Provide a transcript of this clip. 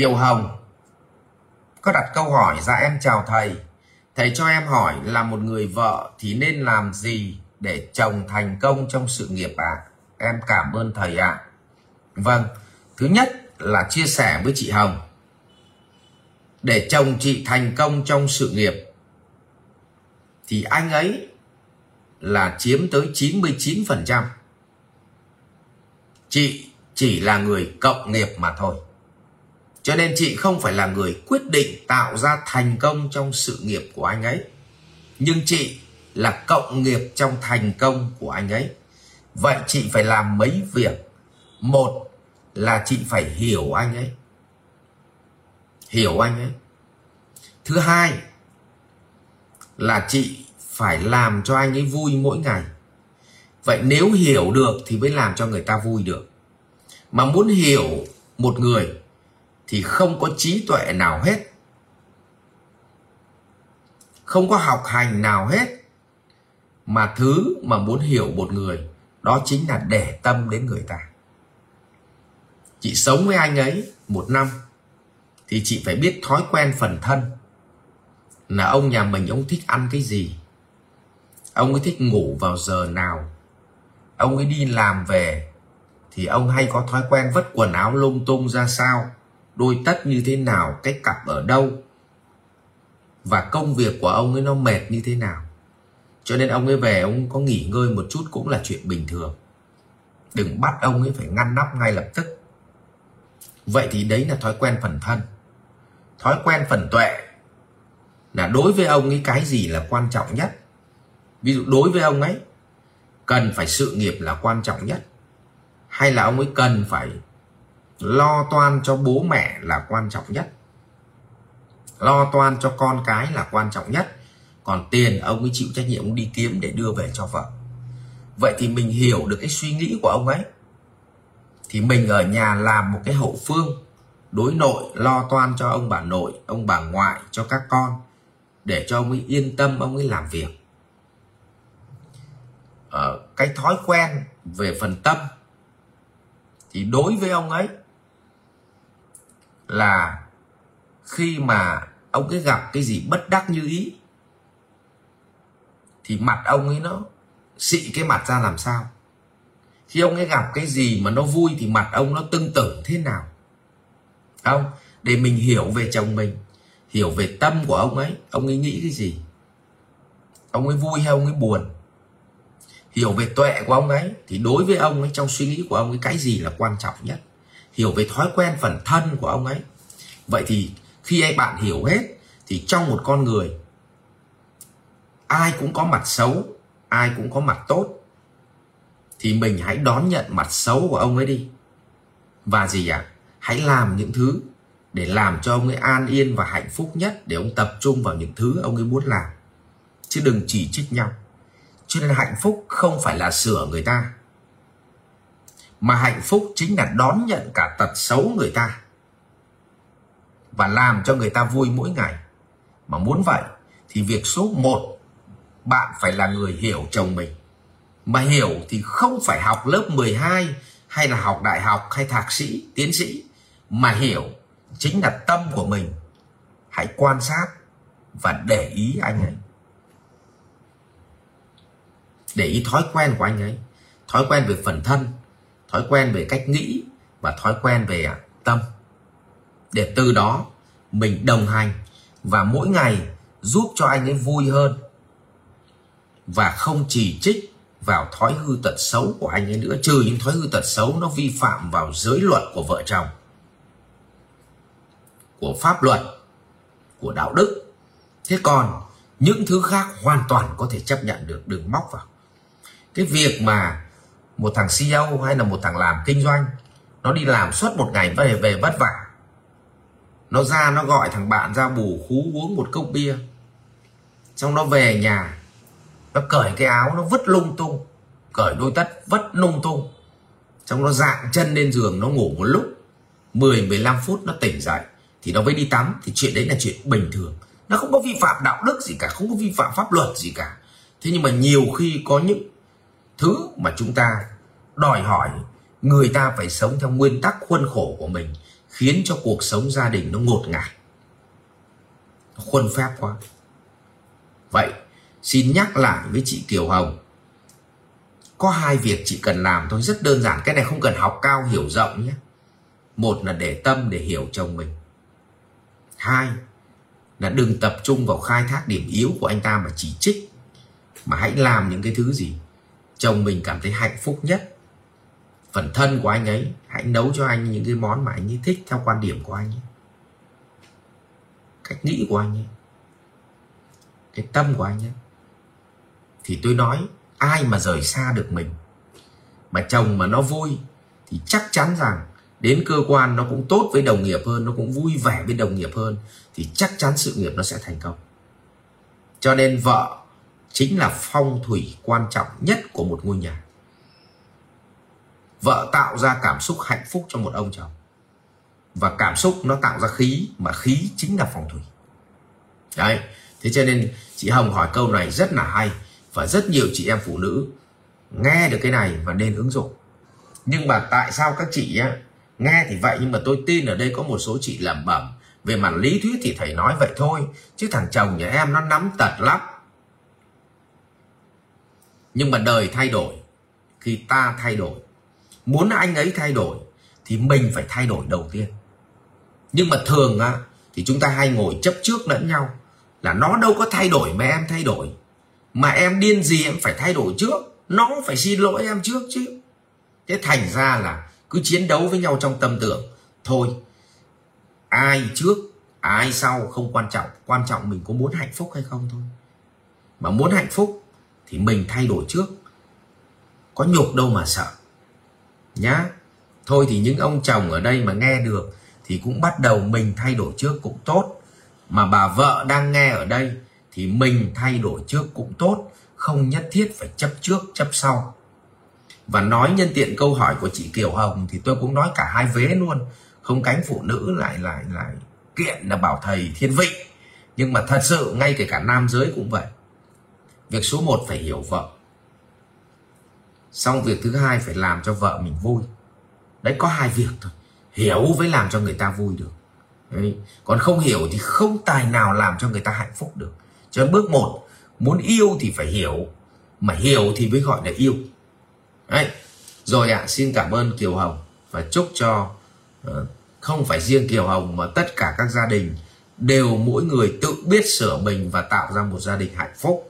Kiều Hồng có đặt câu hỏi dạ em chào thầy thầy cho em hỏi là một người vợ thì nên làm gì để chồng thành công trong sự nghiệp ạ à? em cảm ơn thầy ạ à. vâng thứ nhất là chia sẻ với chị Hồng để chồng chị thành công trong sự nghiệp, thì anh ấy là chiếm tới 99%. Chị chỉ là người cộng nghiệp mà thôi. Cho nên chị không phải là người quyết định tạo ra thành công trong sự nghiệp của anh ấy. Nhưng chị là cộng nghiệp trong thành công của anh ấy. Vậy chị phải làm mấy việc. Một là chị phải hiểu anh ấy. Hiểu anh ấy. Thứ hai là chị phải làm cho anh ấy vui mỗi ngày. Vậy nếu hiểu được thì mới làm cho người ta vui được. Mà muốn hiểu một người thì không có trí tuệ nào hết. Không có học hành nào hết. Mà thứ mà muốn hiểu một người, đó chính là để tâm đến người ta. Chị sống với anh ấy một năm, thì chị phải biết thói quen phần thân. Là ông nhà mình, ông thích ăn cái gì? Ông ấy thích ngủ vào giờ nào? Ông ấy đi làm về, thì ông hay có thói quen vất quần áo lung tung ra sao? Đôi tất như thế nào, cái cặp ở đâu? Và công việc của ông ấy nó mệt như thế nào? Cho nên ông ấy về, ông có nghỉ ngơi một chút cũng là chuyện bình thường. Đừng bắt ông ấy phải ngăn nắp ngay lập tức. Vậy thì đấy là thói quen phần thân. Thói quen phần tuệ là đối với ông ấy cái gì là quan trọng nhất? Ví dụ đối với ông ấy, cần phải sự nghiệp là quan trọng nhất. Hay là ông ấy cần phải lo toan cho bố mẹ là quan trọng nhất. Lo toan cho con cái là quan trọng nhất. Còn tiền, ông ấy chịu trách nhiệm, ông đi kiếm để đưa về cho vợ. Vậy thì mình hiểu được cái suy nghĩ của ông ấy. Thì mình ở nhà làm một cái hậu phương, đối nội, lo toan cho ông bà nội, ông bà ngoại, cho các con, để cho ông ấy yên tâm, ông ấy làm việc. Ở cái thói quen về phần tâm, thì đối với ông ấy là khi mà ông ấy gặp cái gì bất đắc như ý, thì mặt ông ấy nó xị cái mặt ra làm sao? Khi ông ấy gặp cái gì mà nó vui thì mặt ông nó tưng tửng thế nào? Không, để mình hiểu về chồng mình, hiểu về tâm của ông ấy ông ấy nghĩ cái gì? Ông ấy vui hay ông ấy buồn? Hiểu về tuệ của ông ấy thì đối với ông ấy trong suy nghĩ của ông ấy cái gì là quan trọng nhất? Hiểu về thói quen phần thân của ông ấy. Vậy thì khi ai bạn hiểu hết, thì trong một con người, ai cũng có mặt xấu, ai cũng có mặt tốt, thì mình hãy đón nhận mặt xấu của ông ấy đi. Và gì ạ? À? hãy làm những thứ để làm cho ông ấy an yên và hạnh phúc nhất để ông tập trung vào những thứ ông ấy muốn làm. Chứ đừng chỉ trích nhau. Cho nên hạnh phúc không phải là sửa người ta mà hạnh phúc chính là đón nhận cả tật xấu người ta. Và làm cho người ta vui mỗi ngày. Mà muốn vậy, thì việc số 1 bạn phải là người hiểu chồng mình. Mà hiểu thì không phải học lớp 12 hay là học đại học, hay thạc sĩ, tiến sĩ. Mà hiểu chính là tâm của mình. Hãy quan sát và để ý anh ấy. Để ý thói quen của anh ấy. Thói quen về phần thân thói quen về cách nghĩ và thói quen về à, tâm. Để từ đó mình đồng hành và mỗi ngày giúp cho anh ấy vui hơn và không chỉ trích vào thói hư tật xấu của anh ấy nữa, trừ những thói hư tật xấu nó vi phạm vào giới luật của vợ chồng, của pháp luật, của đạo đức. Thế còn những thứ khác hoàn toàn có thể chấp nhận được, đừng móc vào. Cái việc mà một thằng CEO hay là một thằng làm kinh doanh, nó đi làm suốt một ngày về về vất vả. Nó ra, nó gọi thằng bạn ra bù khú uống một cốc bia. Xong nó về nhà, nó cởi cái áo, nó vứt lung tung. Cởi đôi tất vứt lung tung. Xong nó dạng chân lên giường, nó ngủ một lúc. 10 15 phút nó tỉnh dậy, thì nó mới đi tắm. Thì chuyện đấy là chuyện bình thường. Nó không có vi phạm đạo đức gì cả, không có vi phạm pháp luật gì cả. Thế nhưng mà nhiều khi có những thứ mà chúng ta đòi hỏi người ta phải sống theo nguyên tắc khuôn khổ của mình, khiến cho cuộc sống gia đình nó ngột ngạt. Nó khuôn phép quá. Vậy, xin nhắc lại với chị Kiều Hồng. Có hai việc chị cần làm thôi, rất đơn giản. Cái này không cần học cao, hiểu rộng nhé. Một là để tâm, để hiểu chồng mình. Hai là đừng tập trung vào khai thác điểm yếu của anh ta mà chỉ trích, mà hãy làm những cái thứ gì chồng mình cảm thấy hạnh phúc nhất. Phần thân của anh ấy, hãy nấu cho anh những cái món mà anh ấy thích theo quan điểm của anh ấy. Cách nghĩ của anh ấy. Cái tâm của anh ấy. Thì tôi nói, ai mà rời xa được mình, mà chồng mà nó vui, thì chắc chắn rằng đến cơ quan nó cũng tốt với đồng nghiệp hơn, nó cũng vui vẻ với đồng nghiệp hơn, thì chắc chắn sự nghiệp nó sẽ thành công. Cho nên vợ chính là phong thủy quan trọng nhất của một ngôi nhà. Vợ tạo ra cảm xúc hạnh phúc cho một ông chồng. Và cảm xúc nó tạo ra khí, mà khí chính là phong thủy. Đấy, thế cho nên chị hồng hỏi câu này rất là hay, và rất nhiều chị em phụ nữ nghe được cái này và nên ứng dụng. Nhưng mà tại sao các chị á, nghe thì vậy, nhưng mà tôi tin ở đây có một số chị lẩm bẩm. Về mặt lý thuyết thì thầy nói vậy thôi, chứ thằng chồng nhà em nó nắm tật lắm nhưng mà đời thay đổi, khi ta thay đổi, muốn anh ấy thay đổi, thì mình phải thay đổi đầu tiên. Nhưng mà thường á, thì chúng ta hay ngồi chấp trước lẫn nhau, là nó đâu có thay đổi mà em thay đổi. Mà em điên gì em phải thay đổi trước, nó phải xin lỗi em trước chứ. Thế thành ra là cứ chiến đấu với nhau trong tâm tưởng, thôi, ai trước, ai sau không quan trọng quan trọng mình có muốn hạnh phúc hay không thôi. Mà muốn hạnh phúc thì mình thay đổi trước. Có nhục đâu mà sợ. Nhá. Thôi thì những ông chồng ở đây mà nghe được thì cũng bắt đầu mình thay đổi trước cũng tốt. Mà bà vợ đang nghe ở đây thì mình thay đổi trước cũng tốt. Không nhất thiết phải chấp trước, chấp sau. Và nói nhân tiện câu hỏi của chị Kiều Hồng thì tôi cũng nói cả hai vế luôn. Không cánh phụ nữ lại lại lại kiện là bảo thầy thiên vị. Nhưng mà thật sự ngay kể cả nam giới cũng vậy việc số 1 phải hiểu vợ. Xong việc thứ hai phải làm cho vợ mình vui. Đấy có hai việc thôi. Hiểu với làm cho người ta vui được. Đấy. còn không hiểu thì không tài nào làm cho người ta hạnh phúc được. Cho nên bước một muốn yêu thì phải hiểu. Mà hiểu thì mới gọi là yêu. Đấy. Rồi ạ à, xin cảm ơn kiều hồng và chúc cho ờ, không phải riêng kiều hồng mà tất cả các gia đình đều mỗi người tự biết sửa mình và tạo ra một gia đình hạnh phúc.